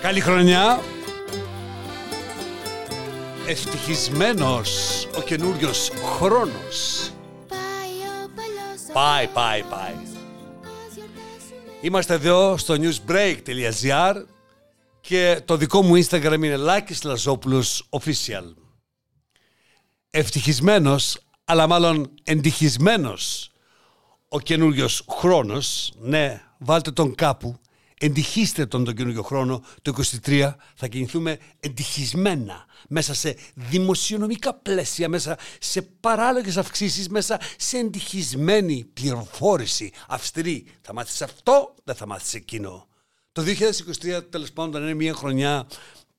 Καλή χρονιά. Ευτυχισμένος ο καινούριος χρόνος. Πάει, πάει, πάει. Είμαστε εδώ στο newsbreak.gr και το δικό μου Instagram είναι Λάκης Λαζόπουλος Official. Ευτυχισμένος, αλλά μάλλον εντυχισμένος ο καινούριος χρόνος. Ναι, βάλτε τον κάπου εντυχίστε τον τον καινούργιο χρόνο, το 23 θα κινηθούμε εντυχισμένα μέσα σε δημοσιονομικά πλαίσια, μέσα σε παράλογες αυξήσεις, μέσα σε εντυχισμένη πληροφόρηση αυστηρή. Θα μάθεις αυτό, δεν θα μάθεις εκείνο. Το 2023 τέλος πάντων είναι μια χρονιά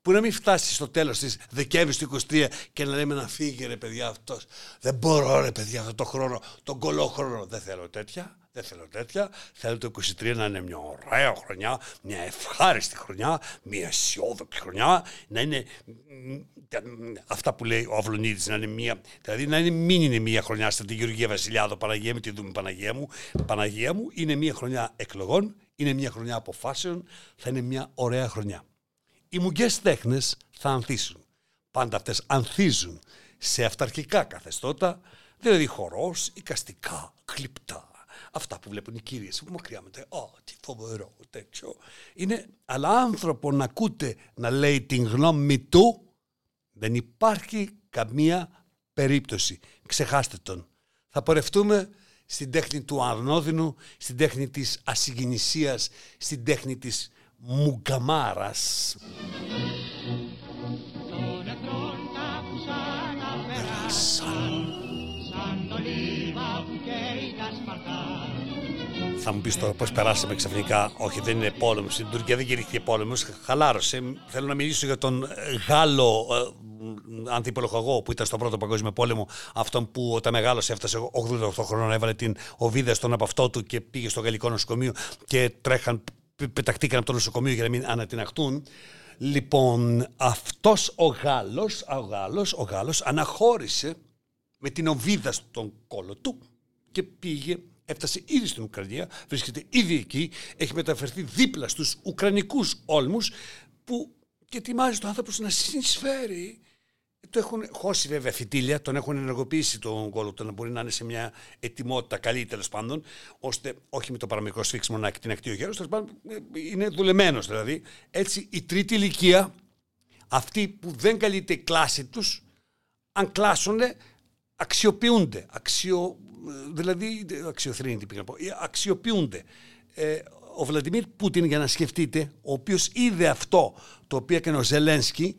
που να μην φτάσει στο τέλος της Δεκέμβρης του 23 και να λέμε να φύγει ρε παιδιά αυτός. Δεν μπορώ ρε παιδιά αυτό το χρόνο, τον κολό χρόνο. Δεν θέλω τέτοια. Δεν θέλω τέτοια. Θέλω το 23 να είναι μια ωραία χρονιά, μια ευχάριστη χρονιά, μια αισιόδοξη χρονιά, να είναι αυτά που λέει ο Αυλονίδης, να είναι μια, δηλαδή να είναι, μην είναι μια χρονιά στα τη Γεωργία Βασιλιάδο, Παναγία μου, τη δούμε Παναγία μου, Παναγία μου, είναι μια χρονιά εκλογών, είναι μια χρονιά αποφάσεων, θα είναι μια ωραία χρονιά. Οι μουγκές τέχνες θα ανθίσουν. Πάντα αυτές ανθίζουν σε αυταρχικά καθεστώτα, δηλαδή χορός, οικαστικά, κλειπτά, αυτά που βλέπουν οι κύριε που μακριά μετά. Ω, τι φοβερό, τέτοιο. Είναι, αλλά άνθρωπο να ακούτε να λέει την γνώμη του, δεν υπάρχει καμία περίπτωση. Ξεχάστε τον. Θα πορευτούμε στην τέχνη του αρνόδινου, στην τέχνη της ασυγγενησίας, στην τέχνη της μουγκαμάρας. Θα μου πεις τώρα πώς περάσαμε ξαφνικά. Όχι, δεν είναι πόλεμος. Στην Τουρκία δεν κηρύχθηκε πόλεμος. Χαλάρωσε. Θέλω να μιλήσω για τον Γάλλο ε, αντιπολοχαγό που ήταν στον Πρώτο Παγκόσμιο Πόλεμο. Αυτόν που όταν μεγάλωσε έφτασε 88 χρόνων, έβαλε την οβίδα στον από αυτό του και πήγε στο γαλλικό νοσοκομείο και τρέχαν, πεταχτήκαν από το νοσοκομείο για να μην ανατιναχτούν. Λοιπόν, αυτός ο Γάλλος, ο Γάλλος, ο Γάλλος αναχώρησε με την οβίδα στον κόλο του και πήγε έφτασε ήδη στην Ουκρανία, βρίσκεται ήδη εκεί, έχει μεταφερθεί δίπλα στους Ουκρανικούς όλμους που και ετοιμάζει τον άνθρωπο να συνεισφέρει. Το έχουν χώσει βέβαια φυτίλια, τον έχουν ενεργοποιήσει τον κόλλο του να μπορεί να είναι σε μια ετοιμότητα καλή τέλος πάντων, ώστε όχι με το παραμικρό σφίξιμο να εκτιναχτεί ο γέρος, τέλος πάντων είναι δουλεμένος δηλαδή. Έτσι η τρίτη ηλικία, αυτοί που δεν καλείται η κλάση τους, αν κλάσουν, αξιοποιούνται. Αξιο, δηλαδή, αξιοθρύνει τι πήγα να πω, ε, αξιοποιούνται. Ε, ο Βλαντιμίρ Πούτιν, για να σκεφτείτε, ο οποίος είδε αυτό το οποίο έκανε ο Ζελένσκι,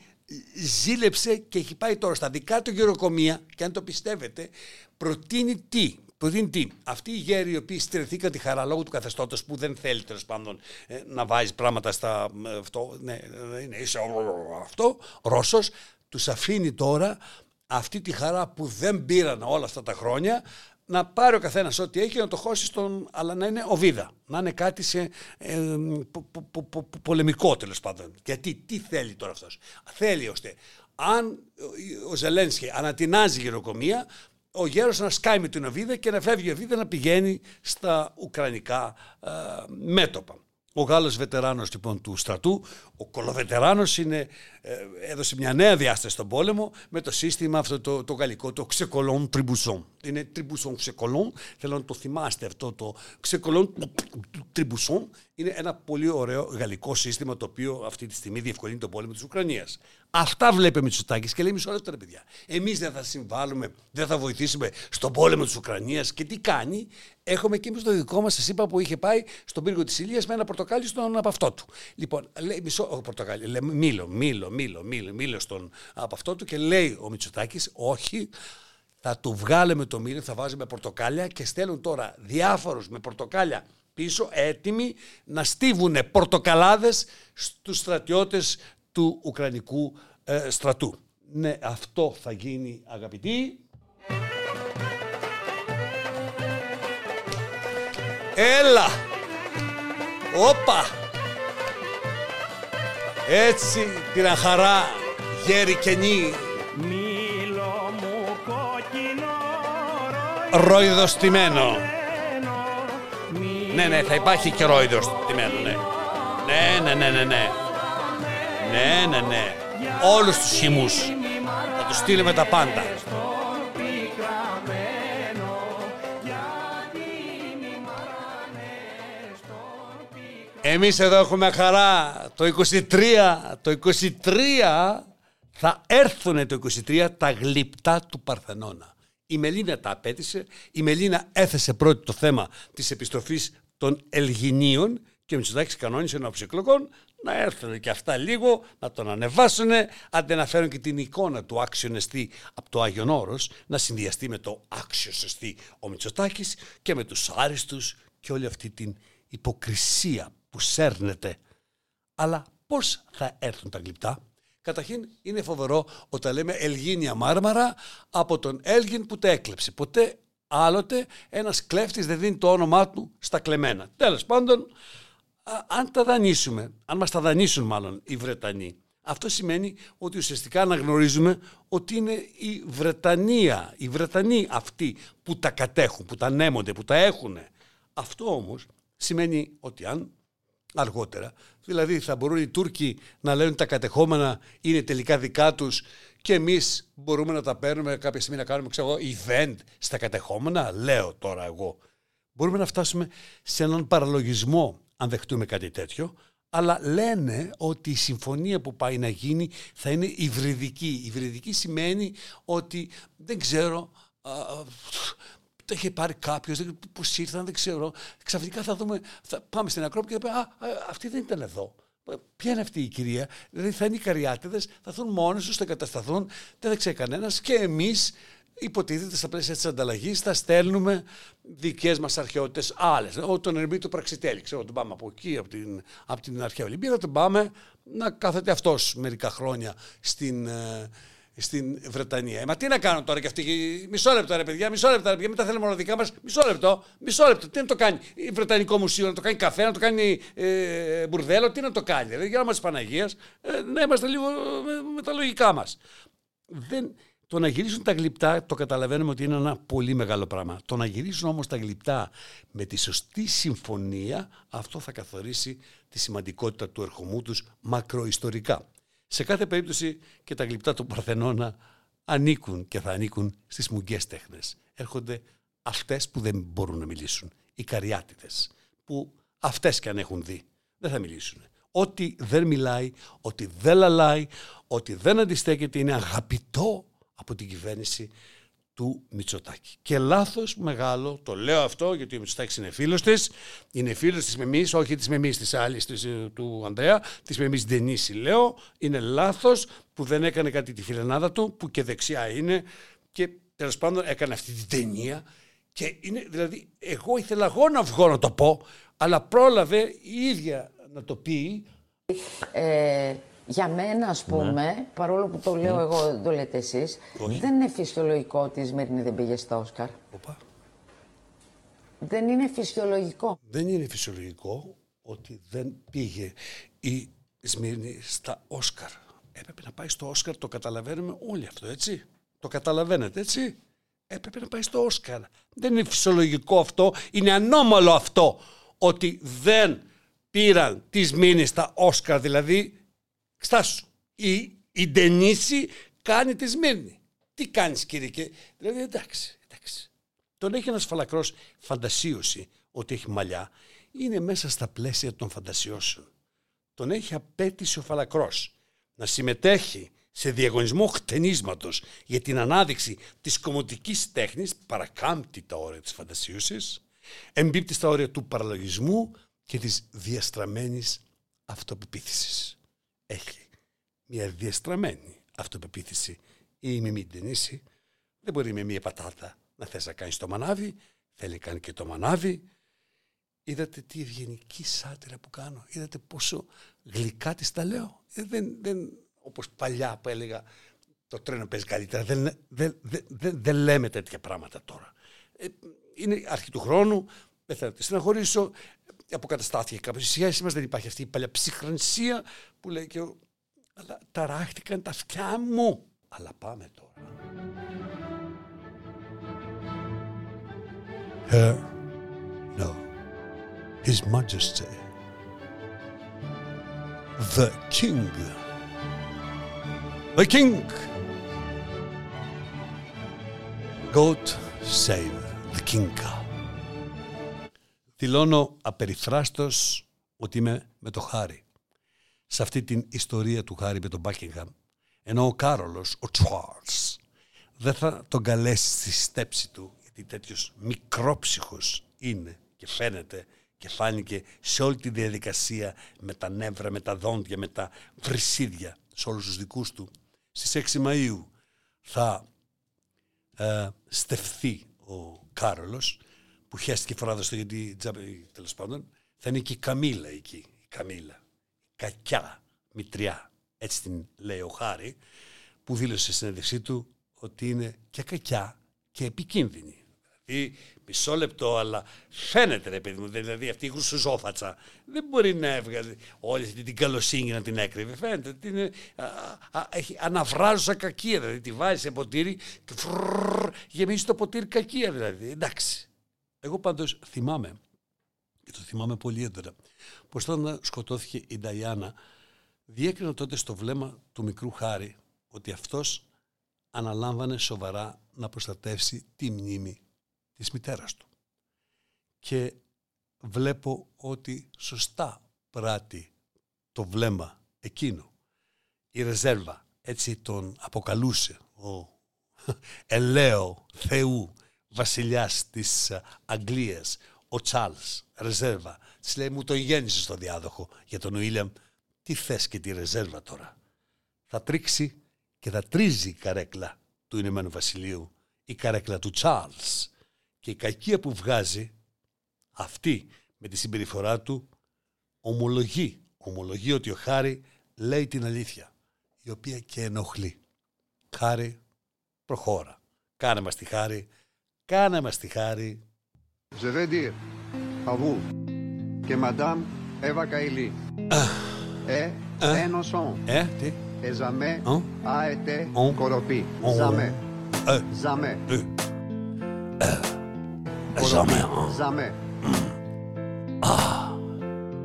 ζήλεψε και έχει πάει τώρα στα δικά του γεροκομεία και αν το πιστεύετε, προτείνει τι. Προτείνει τι. Αυτοί οι γέροι οι οποίοι στρεθήκαν τη χαρά λόγω του καθεστώτος που δεν θέλει τέλος πάντων ε, να βάζει πράγματα στα. Αυτό, ναι, είναι είσαι αυτό, Ρώσος, τους αφήνει τώρα αυτή τη χαρά που δεν πήραν όλα αυτά τα χρόνια να πάρει ο καθένας ό,τι έχει να το χώσει στον. αλλά να είναι οβίδα. Να είναι κάτι σε ε, πολεμικό τέλος πάντων. Γιατί τι θέλει τώρα αυτός; Θέλει ώστε αν ο Ζελένσκι ανατινάζει γεροκομεία, ο γέρος να σκάει με την οβίδα και να φεύγει η οβίδα να πηγαίνει στα ουκρανικά ε, μέτωπα. Ο Γάλλος βετεράνος λοιπόν του στρατού, ο κολοβετεράνος είναι, ε, έδωσε μια νέα διάσταση στον πόλεμο με το σύστημα αυτό το, το γαλλικό, το ξεκολόν τριμπουσόν. Είναι τριμπουσόν ξεκολόν, θέλω να το θυμάστε αυτό το ξεκολόν τριμπουσόν. Είναι ένα πολύ ωραίο γαλλικό σύστημα το οποίο αυτή τη στιγμή διευκολύνει τον πόλεμο της Ουκρανίας. Αυτά βλέπει ο Μητσοτάκης και λέει μισό λεπτό ρε παιδιά. Εμείς δεν θα συμβάλλουμε, δεν θα βοηθήσουμε στον πόλεμο της Ουκρανίας και τι κάνει. Έχουμε και εμείς το δικό μας, σας είπα, που είχε πάει στον πύργο της Ηλίας με ένα πορτοκάλι στον από αυτό του. Λοιπόν, λέει μισό, όχι πορτοκάλι, λέει μήλο, μήλο, μήλο, μήλο, μήλο στον από αυτό του και λέει ο Μητσοτάκης, όχι, θα του βγάλουμε το μήλο, θα βάζουμε πορτοκάλια και στέλνουν τώρα διάφορους με πορτοκάλια πίσω έτοιμοι να στίβουν πορτοκαλάδες στους στρατιώτες του Ουκρανικού ε, στρατού. Ναι, αυτό θα γίνει αγαπητοί. Έλα! Όπα! Έτσι την αχαρά γέρι κενή. Μήλο μου κόκκινο Ροϊδοστημένο Ναι, ναι, θα υπάρχει και ρόιδος τιμένο, ναι. Ναι, ναι, ναι, ναι, ναι. Ναι, ναι, ναι. Όλους τους χυμούς. Θα τους στείλουμε τα πάντα. Εμείς εδώ έχουμε χαρά. Το 23, το 23 θα έρθουν το 23 τα γλυπτά του Παρθενώνα. Η Μελίνα τα απέτησε, η Μελίνα έθεσε πρώτη το θέμα της επιστροφής των Ελγινίων και ο Μητσοτάκης κανόνισε ένα ψυκλοκόν να έρθουν και αυτά λίγο, να τον ανεβάσουν, αντί να φέρουν και την εικόνα του άξιον εστί από το Άγιον Όρος, να συνδυαστεί με το άξιο εστί ο Μητσοτάκης και με τους άριστους και όλη αυτή την υποκρισία που σέρνεται. Αλλά πώς θα έρθουν τα γλυπτά; Καταρχήν είναι φοβερό όταν λέμε Ελγίνια Μάρμαρα από τον Έλγιν που τα έκλεψε. Ποτέ άλλοτε ένας κλέφτης δεν δίνει το όνομά του στα κλεμμένα. Τέλος πάντων, αν τα δανείσουμε, αν μας τα δανείσουν μάλλον οι Βρετανοί, αυτό σημαίνει ότι ουσιαστικά αναγνωρίζουμε ότι είναι η Βρετανία, οι Βρετανοί αυτοί που τα κατέχουν, που τα ανέμονται, που τα έχουν. Αυτό όμως σημαίνει ότι αν αργότερα. Δηλαδή θα μπορούν οι Τούρκοι να λένε τα κατεχόμενα είναι τελικά δικά τους και εμείς μπορούμε να τα παίρνουμε κάποια στιγμή να κάνουμε ξέρω, event στα κατεχόμενα. Λέω τώρα εγώ. Μπορούμε να φτάσουμε σε έναν παραλογισμό αν δεχτούμε κάτι τέτοιο. Αλλά λένε ότι η συμφωνία που πάει να γίνει θα είναι υβριδική. Υβριδική σημαίνει ότι δεν ξέρω το είχε πάρει κάποιος, πώς ήρθαν, δεν ξέρω. Ξαφνικά θα δούμε, θα πάμε στην Ακρόπολη και θα πούμε Α, αυτή δεν ήταν εδώ. Ποια είναι αυτή η κυρία, Δηλαδή θα είναι οι καριάτιδες, θα έρθουν μόνοι τους, θα εγκατασταθούν, δεν θα ξέρει κανένας και εμείς υποτίθεται στα πλαίσια της ανταλλαγής θα στέλνουμε δικές μας αρχαιότητες άλλες. Τον Ερμή του Πραξιτέλη, ξέρω, τον πάμε από εκεί, από την, από την αρχαία Ολυμπία, τον πάμε να κάθεται αυτός μερικά χρόνια στην, ε, στην Βρετανία. Ε, μα τι να κάνω τώρα και αυτή. Μισό λεπτό ρε παιδιά, μισό λεπτό ρε παιδιά. Μετά θέλουμε όλα δικά μας. Μισό λεπτό, μισό λεπτό. Τι να το κάνει η Βρετανικό Μουσείο, να το κάνει καφέ, να το κάνει ε, μπουρδέλο, τι να το κάνει. Δηλαδή, για να είμαστε Παναγίας, ε, να είμαστε λίγο με, με τα λογικά μας. Δεν, το να γυρίσουν τα γλυπτά το καταλαβαίνουμε ότι είναι ένα πολύ μεγάλο πράγμα. Το να γυρίσουν όμως τα γλυπτά με τη σωστή συμφωνία αυτό θα καθορίσει τη σημαντικότητα του ερχομού τους μακροϊστορικά. Σε κάθε περίπτωση και τα γλυπτά του Παρθενώνα ανήκουν και θα ανήκουν στις μουγκές τέχνες. Έρχονται αυτές που δεν μπορούν να μιλήσουν, οι καριάτιδες, που αυτές και αν έχουν δει δεν θα μιλήσουν. Ό,τι δεν μιλάει, ό,τι δεν λαλάει, ό,τι δεν αντιστέκεται είναι αγαπητό από την κυβέρνηση του Μητσοτάκη. Και λάθος μεγάλο, το λέω αυτό γιατί ο Μητσοτάκης είναι φίλος της, είναι φίλος της Μεμής, όχι της Μεμής της άλλης του Ανδρέα, της Μεμής Ντενίση λέω. Είναι λάθος που δεν έκανε κάτι τη φιλενάδα του, που και δεξιά είναι και τέλος πάντων έκανε αυτή την ταινία. Και είναι, δηλαδή, εγώ ήθελα εγώ να βγω να το πω, αλλά πρόλαβε η ίδια να το πει. Ε, για μένα, ας ναι. πούμε, παρόλο που το λέω ναι. εγώ, δεν το λέτε εσείς, δεν είναι φυσιολογικό ότι η Σμύρνη δεν πήγε στα Όσκαρ. Οπα. Δεν είναι φυσιολογικό. Δεν είναι φυσιολογικό ότι δεν πήγε η Σμύρνη στα Όσκαρ. Έπρεπε να πάει στο Όσκαρ, το καταλαβαίνουμε όλοι αυτό, έτσι. Το καταλαβαίνετε, έτσι. Έπρεπε να πάει στο Όσκαρ. Δεν είναι φυσιολογικό αυτό, είναι ανώμαλο αυτό ότι δεν πήραν τις μήνες στα Όσκαρ, δηλαδή Στάσου. Η, η Ντενίση κάνει τη Σμύρνη. Τι κάνεις κύριε και... Δηλαδή εντάξει, εντάξει. Τον έχει ένας φαλακρός φαντασίωση ότι έχει μαλλιά. Είναι μέσα στα πλαίσια των φαντασιώσεων. Τον έχει απέτηση ο φαλακρός να συμμετέχει σε διαγωνισμό χτενίσματος για την ανάδειξη της κομμωτικής τέχνης παρακάμπτει τα όρια της φαντασίωσης, εμπίπτει στα όρια του παραλογισμού και της διαστραμμένης αυτοπεποίθησης έχει μια διαστραμμένη αυτοπεποίθηση. Ή με μην ταινίσει, δεν μπορεί με μια πατάτα να θες να κάνεις το μανάβι, θέλει να κάνει και το μανάβι. Είδατε τι ευγενική σάτυρα που κάνω, είδατε πόσο γλυκά της τα λέω. Ε, δεν, δεν, όπως παλιά που έλεγα το τρένο παίζει καλύτερα, δεν, δεν, δεν, δεν λέμε τέτοια πράγματα τώρα. Ε, είναι αρχή του χρόνου, δεν θέλω να τη στεναχωρήσω, αποκαταστάθηκε κάποιος. Η σχέση μας δεν υπάρχει αυτή η παλιά ψυχρανσία που λέει και. Αλλά ταράχτηκαν τα αυτιά μου. Αλλά πάμε τώρα. Her, no. His Majesty, the King, the King, God save the King. Δηλώνω απεριφράστος ότι είμαι με το Χάρη. Σε αυτή την ιστορία του Χάρη με τον Μπάκιγχαμ, ενώ ο Κάρολος, ο Τσουάρλς, δεν θα τον καλέσει στη στέψη του, γιατί τέτοιος μικρόψυχος είναι και φαίνεται και φάνηκε σε όλη τη διαδικασία με τα νεύρα, με τα δόντια, με τα βρυσίδια σε όλους τους δικούς του. Στις 6 Μαΐου θα ε, στεφθεί ο Κάρολος που χέστηκε φοράδα στο γιατί τέλος πάντων θα είναι και η Καμίλα εκεί, η Καμίλα, κακιά μητριά, έτσι την λέει ο Χάρη που δήλωσε στην συνέντευξή του ότι είναι και κακιά και επικίνδυνη. Δηλαδή, μισό λεπτό, αλλά φαίνεται ρε παιδί μου, δηλαδή αυτή η γρουσουζόφατσα δεν μπορεί να έβγαλε όλη αυτή την καλοσύνη να την έκρυβε. Φαίνεται ότι είναι, α, α, έχει αναβράζουσα κακία, δηλαδή τη βάζει σε ποτήρι και φρρρ, γεμίζει το ποτήρι κακία δηλαδή. Εντάξει. Εγώ πάντως θυμάμαι, και το θυμάμαι πολύ έντονα, πως όταν σκοτώθηκε η Νταϊάννα, διέκρινα τότε στο βλέμμα του μικρού Χάρη ότι αυτός αναλάμβανε σοβαρά να προστατεύσει τη μνήμη της μητέρας του. Και βλέπω ότι σωστά πράττει το βλέμμα εκείνο. Η ρεζέρβα, έτσι τον αποκαλούσε ο ελαίο Θεού βασιλιάς της Αγγλίας, ο Τσάλς, ρεζέρβα. Της λέει μου τον γέννησες στο διάδοχο για τον Ουίλιαμ. Τι θες και τη ρεζέρβα τώρα; Θα τρίξει και θα τρίζει η καρέκλα του Ηνωμένου Βασιλείου, η καρέκλα του Τσάρλς και η κακία που βγάζει αυτή με τη συμπεριφορά του ομολογεί, ομολογεί ότι ο Χάρη λέει την αλήθεια, η οποία και ενοχλεί. Χάρη, προχώρα. Κάνε μας τη χάρη, κάνε μας τη χάρη. Je vais dire à vous que Madame Eva Kaili est innocente Ε, τι, et jamais Hein? a été Hein? corrompue. Hein? Jamais. ε, Jamais. ε, ε, jamais, hein. Jamais.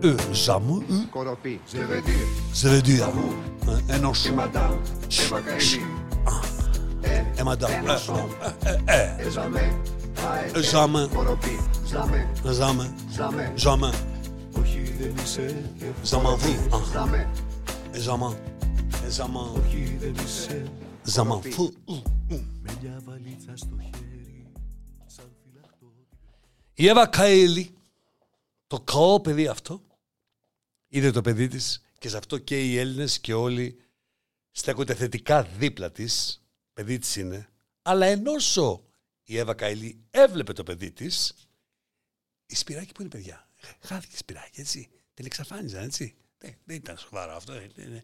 Euh, jamais, euh, Corrompue. Je veux dire ça veut dire, euh, un enchant. Madame Eva Kaili ε, ε, Η Εύα Καηλή, το καό παιδί αυτό, είδε το παιδί της και σε αυτό και οι Έλληνες και όλοι στέκονται θετικά δίπλα της παιδί της είναι, αλλά ενώσο η Εύα Καΐλη έβλεπε το παιδί της, η Σπυράκη που είναι παιδιά, χάθηκε η Σπυράκη έτσι, την εξαφάνιζαν έτσι, δεν, δεν ήταν σοβαρό αυτό. ε, ε, ε.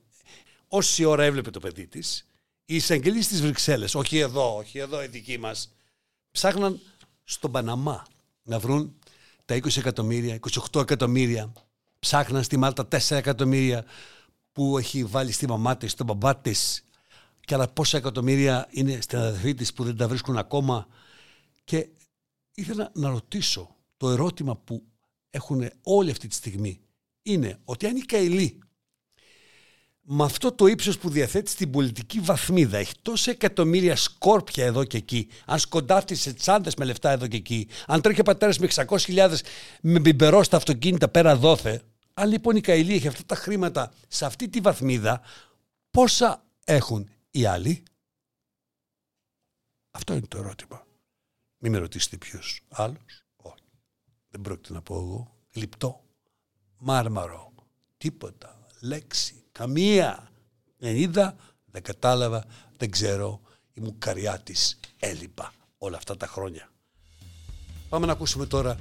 Όση ώρα έβλεπε το παιδί της, οι εισαγγελείς της Βρυξέλλες, όχι εδώ, όχι εδώ οι δικοί μας, ψάχναν στον Παναμά να βρουν τα 20 εκατομμύρια, 28 εκατομμύρια. Ψάχναν στη Μάλτα 4 εκατομμύρια που έχει βάλει στη μαμά της, στον μπαμπά της και άλλα πόσα εκατομμύρια είναι στην αδερφή της που δεν τα βρίσκουν ακόμα. Και ήθελα να ρωτήσω το ερώτημα που έχουν όλη αυτή τη στιγμή είναι ότι αν η Καηλή με αυτό το ύψος που διαθέτει στην πολιτική βαθμίδα έχει τόσα εκατομμύρια σκόρπια εδώ και εκεί αν σκοντάφτει σε τσάντες με λεφτά εδώ και εκεί αν τρέχει ο πατέρας με 600.000 με μπιμπερό στα αυτοκίνητα πέρα δόθε αν λοιπόν η Καηλή έχει αυτά τα χρήματα σε αυτή τη βαθμίδα πόσα έχουν οι άλλοι. Αυτό είναι το ερώτημα. Μην με ρωτήσετε ποιος άλλος. Όχι. Δεν πρόκειται να πω εγώ. Λιπτό μάρμαρο. Τίποτα. Λέξη. Καμία. Δεν είδα δεν κατάλαβα. Δεν ξέρω. Ήμουν καριά της έλειπα. Όλα αυτά τα χρόνια. Πάμε να ακούσουμε τώρα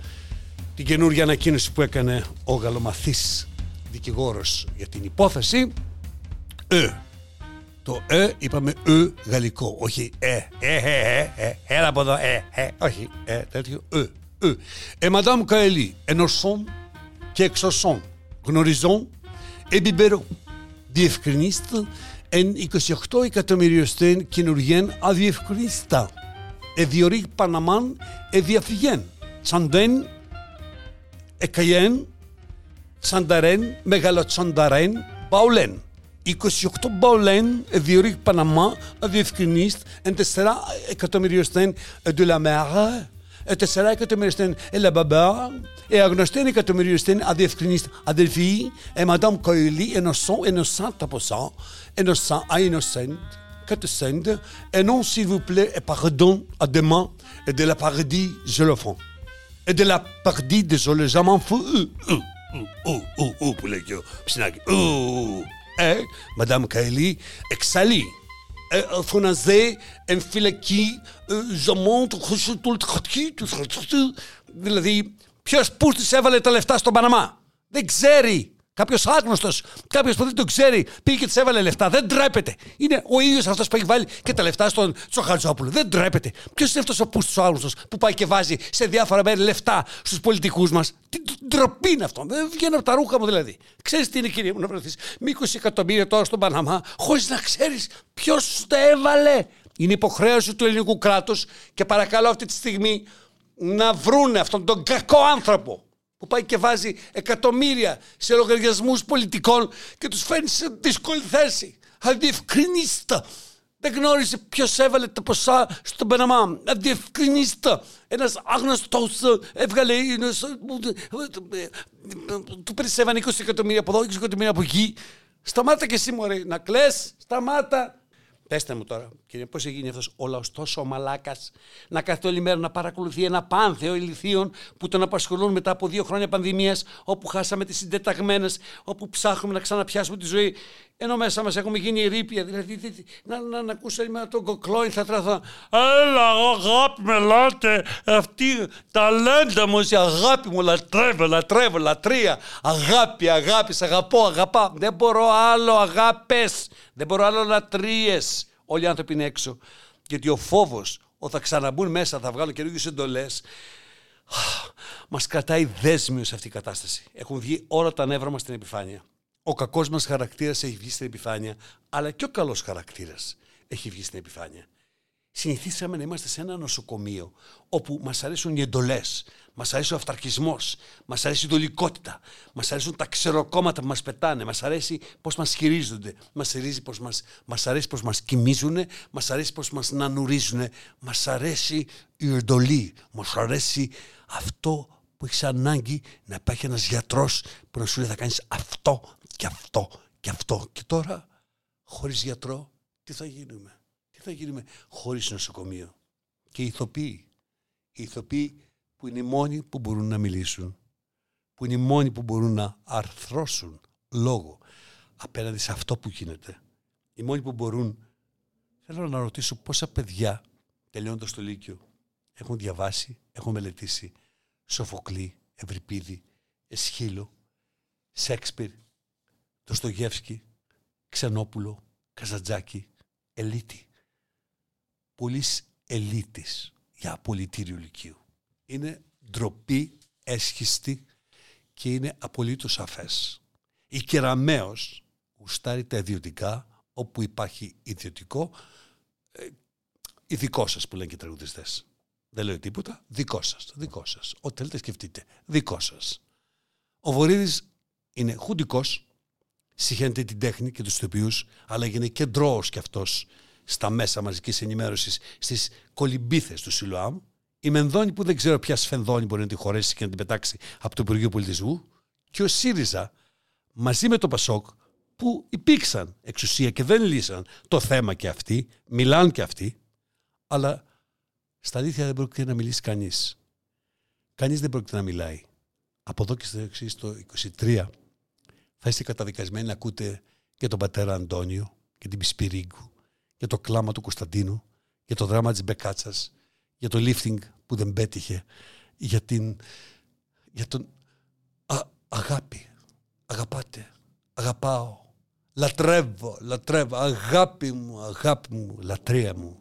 την καινούργια ανακοίνωση που έκανε ο γαλλομαθής δικηγόρος για την υπόθεση. Ε, το ε είπαμε ε γαλλικό, όχι ε, ε, ε, ε, ε, έλα από εδώ, ε, ε, όχι, ε, τέτοιο, ε, ε. Ε, Madame Καελή, ενωσών και εξωσών, γνωριζών, εμπιμπερών, διευκρινίστε εν 28 εκατομμυριωστέν καινούργιεν αδιευκρινίστα, εδιορεί Παναμάν εδιαφυγέν, σαν δεν Εκαγέν, Τσανταρέν, Μεγαλοτσανταρέν, Παουλέν. 28 Μπαουλέν, διορί Παναμά, διευκρινίστ, εν 4 εκατομμυριοστέν de la mer, 4 εκατομμυριοστέν la baba, et αγνωστέν εκατομμυριοστέν αδιευκρινίστ αδελφή, et madame Coeli, innocent, innocent από ça, innocent à innocent, κατεσέντ, et non s'il vous plaît, et pardon, à demain, et de la paradis, je le fais. Et de la paradis, désolé, je m'en fous. Ouh, ouh, ouh, ouh, που Λέει και ο Ψινάκη. Ouh, ε, Madame Καηλή, εξαλεί. Ε, φωναζέ, εν φυλακή, ζαμόν, του χρυσού του Δηλαδή, ποιο που τη έβαλε τα λεφτά στον Παναμά. Δεν ξέρει. Κάποιος άγνωστος, κάποιος που δεν το ξέρει, πήγε και τη έβαλε λεφτά. Δεν τρέπεται. Είναι ο ίδιος αυτός που έχει βάλει και τα λεφτά στον Τσοχαρτζόπουλο. Δεν τρέπεται. Ποιος είναι αυτός ο πούστο άγνωστος που πάει και βάζει σε διάφορα μέρη λεφτά στους πολιτικούς μας; Τι ντροπή είναι αυτό. Δεν βγαίνει από τα ρούχα μου δηλαδή. Ξέρεις τι είναι, κύριε μου, να βρεθεί με 20 εκατομμύρια τώρα στον Παναμά, χωρίς να ξέρεις ποιος τα έβαλε. Είναι υποχρέωση του ελληνικού κράτους και παρακαλώ αυτή τη στιγμή να βρούνε αυτόν τον κακό άνθρωπο που πάει και βάζει εκατομμύρια σε λογαριασμούς πολιτικών και τους φέρνει σε δύσκολη θέση. Αδιευκρινίστα. Δεν γνώρισε ποιος έβαλε τα ποσά στον Παναμά. Αδιευκρινίστα. Ένας άγνωστος έβγαλε. Του περισσεύαν 20 εκατομμύρια από εδώ, 20 εκατομμύρια από εκεί. Σταμάτα και εσύ, Μωρέ, να κλε. Σταμάτα. Πέστε μου τώρα, κύριε, πώς γίνει αυτός ο λαός τόσο μαλάκας να κάθεται όλη μέρα να παρακολουθεί ένα πάνθεο ηλικίων που τον απασχολούν μετά από δύο χρόνια πανδημίας, όπου χάσαμε τις συντεταγμένες, όπου ψάχνουμε να ξαναπιάσουμε τη ζωή. Ενώ μέσα μας έχουμε γίνει ρήπια. Δηλαδή, να, να, να ακούσω με τον κοκλόιν θα τράθω. Έλα, αγάπη με λάτε. Αυτή ταλέντα μου, η αγάπη μου, λατρεύω, λατρεύω, λατρεία. Αγάπη, αγάπη, σ' αγαπώ, αγαπά. Δεν μπορώ άλλο αγάπες. Δεν μπορώ άλλο λατρείε. Όλοι οι άνθρωποι είναι έξω. Γιατί ο φόβος ότι θα ξαναμπούν μέσα, θα βγάλουν καινούργιες εντολές. Μας κρατάει δέσμιος σε αυτή η κατάσταση. Έχουν βγει όλα τα νεύρα μας στην επιφάνεια. Ο κακός μας χαρακτήρας έχει βγει στην επιφάνεια, αλλά και ο καλός χαρακτήρας έχει βγει στην επιφάνεια. Συνηθίσαμε να είμαστε σε ένα νοσοκομείο όπου μας αρέσουν οι εντολές, μας αρέσει ο αυταρχισμός, μας αρέσει η δολικότητα, μας αρέσουν τα ξεροκόμματα που μας πετάνε, μας αρέσει πώς μας χειρίζονται, μας αρέσει πώς μας μας αρέσει πώς μας κοιμίζουν, μας αρέσει πώς μας νανουρίζουν, μας αρέσει η εντολή, μας αρέσει αυτό που έχεις ανάγκη να υπάρχει ένας γιατρός που να σου λέει θα κάνεις αυτό και αυτό και αυτό. Και τώρα, χωρίς γιατρό, τι θα γίνουμε; Τι θα γίνουμε χωρίς νοσοκομείο; Και οι ηθοποιοί. Οι ηθοποιοί που είναι οι μόνοι που μπορούν να μιλήσουν. Που είναι οι μόνοι που μπορούν να αρθρώσουν λόγο απέναντι σε αυτό που γίνεται. Οι μόνοι που μπορούν. Θέλω να ρωτήσω πόσα παιδιά τελειώνοντα το Λύκειο έχουν διαβάσει, έχουν μελετήσει Σοφοκλή, Ευρυπίδη, Εσχύλο, Σέξπιρ, Στογεύσκι, Ξενόπουλο, Καζαντζάκη, Ελίτη. Πολλή ελίτης για απολυτήριο λυκείου. Είναι ντροπή, έσχιστη και είναι απολύτως αφές. Η Κεραμέως γουστάρει τα ιδιωτικά όπου υπάρχει ιδιωτικό ε, ειδικό σας που λένε και τραγουδιστές. Δεν λέω τίποτα. Δικό σας. Δικό σας. Ό,τι θέλετε σκεφτείτε. Δικό σας. Ο Βορύδης είναι χουντικός, συχαίνεται την τέχνη και τους ηθοποιού, αλλά έγινε κεντρός κι αυτός στα μέσα μαζικής ενημέρωσης, στις κολυμπίθε του Σιλουάμ. Η Μενδώνη που δεν ξέρω ποια σφενδόνη μπορεί να τη χωρέσει και να την πετάξει από το Υπουργείο Πολιτισμού. Και ο ΣΥΡΙΖΑ μαζί με το Πασόκ που υπήρξαν εξουσία και δεν λύσαν το θέμα και αυτοί, μιλάνε και αυτοί, αλλά στα αλήθεια δεν πρόκειται να μιλήσει κανείς. Κανείς δεν πρόκειται να μιλάει. Από εδώ και στο εξής το 23 θα είστε καταδικασμένοι να ακούτε για τον πατέρα Αντώνιο, και την Πισπυρίγκου, για το κλάμα του Κωνσταντίνου, για το δράμα της Μπεκάτσας, για το lifting που δεν πέτυχε, για, την, για τον αγάπη. Αγαπάτε, αγαπάω, λατρεύω, λατρεύω, αγάπη μου, αγάπη μου, λατρεία μου.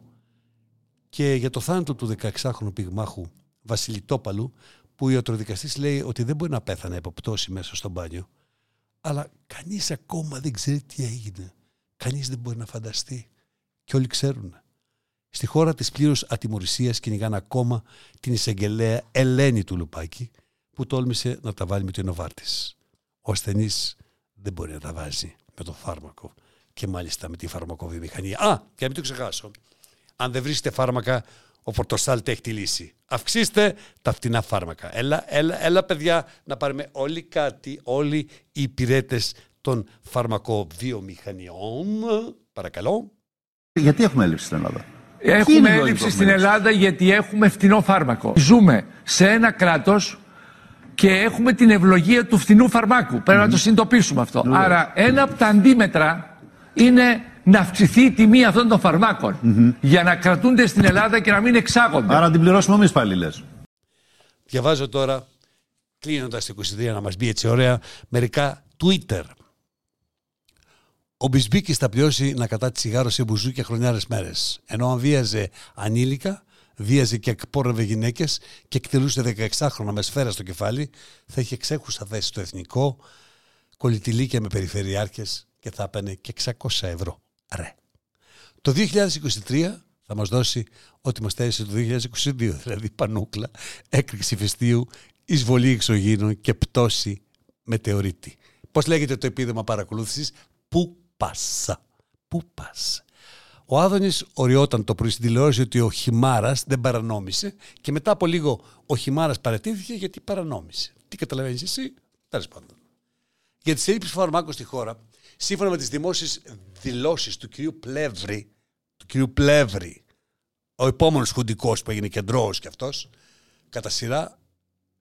Και για το θάνατο του 16χρονου πυγμάχου Βασιλιτόπαλου, που ο ιατροδικαστής λέει ότι δεν μπορεί να πέθανε από πτώση μέσα στο μπάνιο, αλλά κανείς ακόμα δεν ξέρει τι έγινε. Κανείς δεν μπορεί να φανταστεί. Και όλοι ξέρουν. Στη χώρα της πλήρους ατιμορρησίας κυνηγάνε ακόμα την εισαγγελέα Ελένη του Λουπάκη που τόλμησε να τα βάλει με την Νοβάρτης. Ο ασθενής δεν μπορεί να τα βάζει με το φάρμακο και μάλιστα με τη φαρμακοβιομηχανία. Α, και να μην το ξεχάσω. Αν δεν βρίσκετε φάρμακα, ο Πορτοσάλτε έχει τη λύση. Αυξήστε τα φτηνά φάρμακα. Έλα, έλα, έλα παιδιά να πάρουμε όλοι κάτι, όλοι οι υπηρέτες των φαρμακοβιομηχανιών. Παρακαλώ. Γιατί έχουμε έλλειψη στην Ελλάδα; Έχουμε έλλειψη στην Ελλάδα γιατί έχουμε φτηνό φάρμακο. Ζούμε σε ένα κράτος και έχουμε την ευλογία του φθηνού φαρμάκου. Πρέπει να το συνειδητοποιήσουμε αυτό. Άρα ένα από τα αντίμετρα είναι να αυξηθεί η τιμή αυτών των φαρμάκων για να κρατούνται στην Ελλάδα και να μην εξάγονται. Άρα την πληρώσουμε εμείς πάλι λες. Διαβάζω τώρα, κλείνοντας το 23 να μας μπει έτσι ωραία, μερικά Twitter. Ο Μπισμπίκης θα πληρώσει να κατά τη τσιγάρο σε μπουζούκια χρονιάρες μέρες. Ενώ αν βίαζε ανήλικα, βίαζε και εκπόρευε γυναίκες και εκτελούσε 16χρονα με σφαίρα στο κεφάλι, θα είχε εξέχουσα θέση στο εθνικό, κολλητηλίκια με περιφερειάρχες και θα έπαιρνε και 600 ευρώ. Ρε. Το 2023 θα μας δώσει ό,τι μας θέρισε το 2022, δηλαδή πανούκλα, έκρηξη φεστίου, εισβολή εξωγήνων και πτώση μετεωρίτη. Πώς λέγεται το επίδομα παρακολούθησης, πού πάσα, πού πάσα. Ο Άδωνης οριόταν το πρωί στην τηλεόραση ότι ο Χιμάρας δεν παρανόμησε και μετά από λίγο ο Χιμάρας παρατήθηκε γιατί παρανόμησε. Τι καταλαβαίνεις εσύ, τέλος πάντων. Για τις έλλειψεις φαρμάκων στη χώρα, σύμφωνα με τις δημόσιες δηλώσεις του κ. Πλεύρη, του κ. Πλεύρη, ο επόμενος χουντικός που έγινε κεντρό κι αυτός, κατά σειρά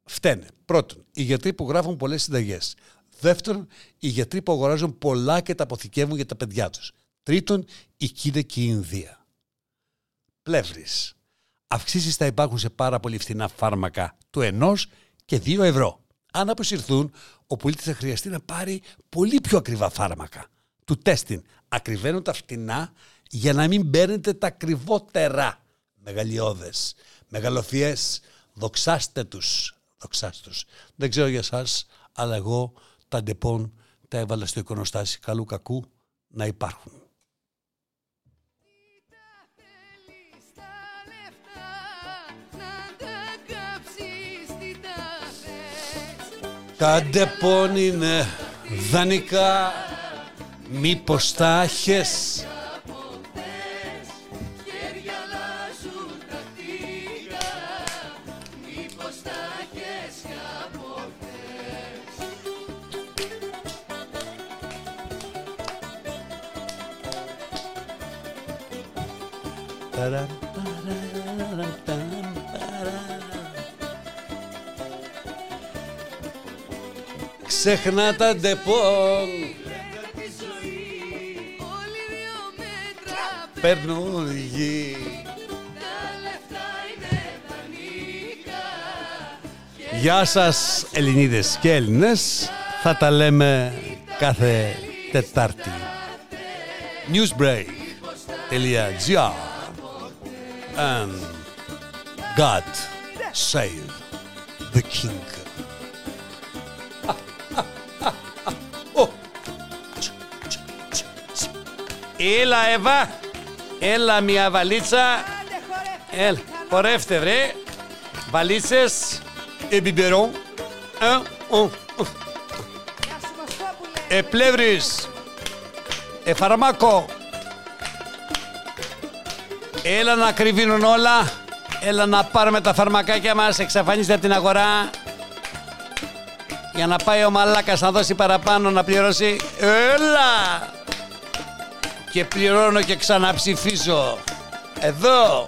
φταίνε. Πρώτον, οι γιατροί που γράφουν πολλές συνταγές. Δεύτερον, οι γιατροί που αγοράζουν πολλά και τα αποθηκεύουν για τα παιδιά τους. Τρίτον, η Κίνα και η Ινδία. Πλεύρης. Αυξήσεις θα υπάρχουν σε πάρα πολύ φθηνά φάρμακα του ενός και δύο ευρώ. Αν αποσυρθούν, ο πολίτης θα χρειαστεί να πάρει πολύ πιο ακριβά φάρμακα. Τουτέστιν. Ακριβαίνουν τα φτηνά για να μην παίρνετε τα ακριβότερα. Μεγαλειώδες. Μεγαλοφυές. Δοξάστε τους. Δοξάστε τους. Δεν ξέρω για εσάς, αλλά εγώ τα ντεπόν τα έβαλα στο εικονοστάσι καλού κακού να υπάρχουν. Τα ντεπόν είναι δανεικά Μήπως τα έχεις; Ξεχνά τα ντεπών Παίρνουν γη. Γεια σας Ελληνίδες και Έλληνες. Θα τα λέμε κάθε Τετάρτη. Newsbreak.gr And God save the king. Έλα Εύα. Έλα μια βαλίτσα. Έλα χορεύτε βρε. Βαλίτσες. Εμπιμπερό Επλεύρης. Εφαρμάκο Έλα να κρυβίνουν όλα Έλα να πάρουμε τα φαρμακάκια μας Εξαφανίστε από την αγορά για να πάει ο μαλάκας να δώσει παραπάνω να πληρώσει. Έλα! Και πληρώνω και ξαναψηφίζω. Εδώ!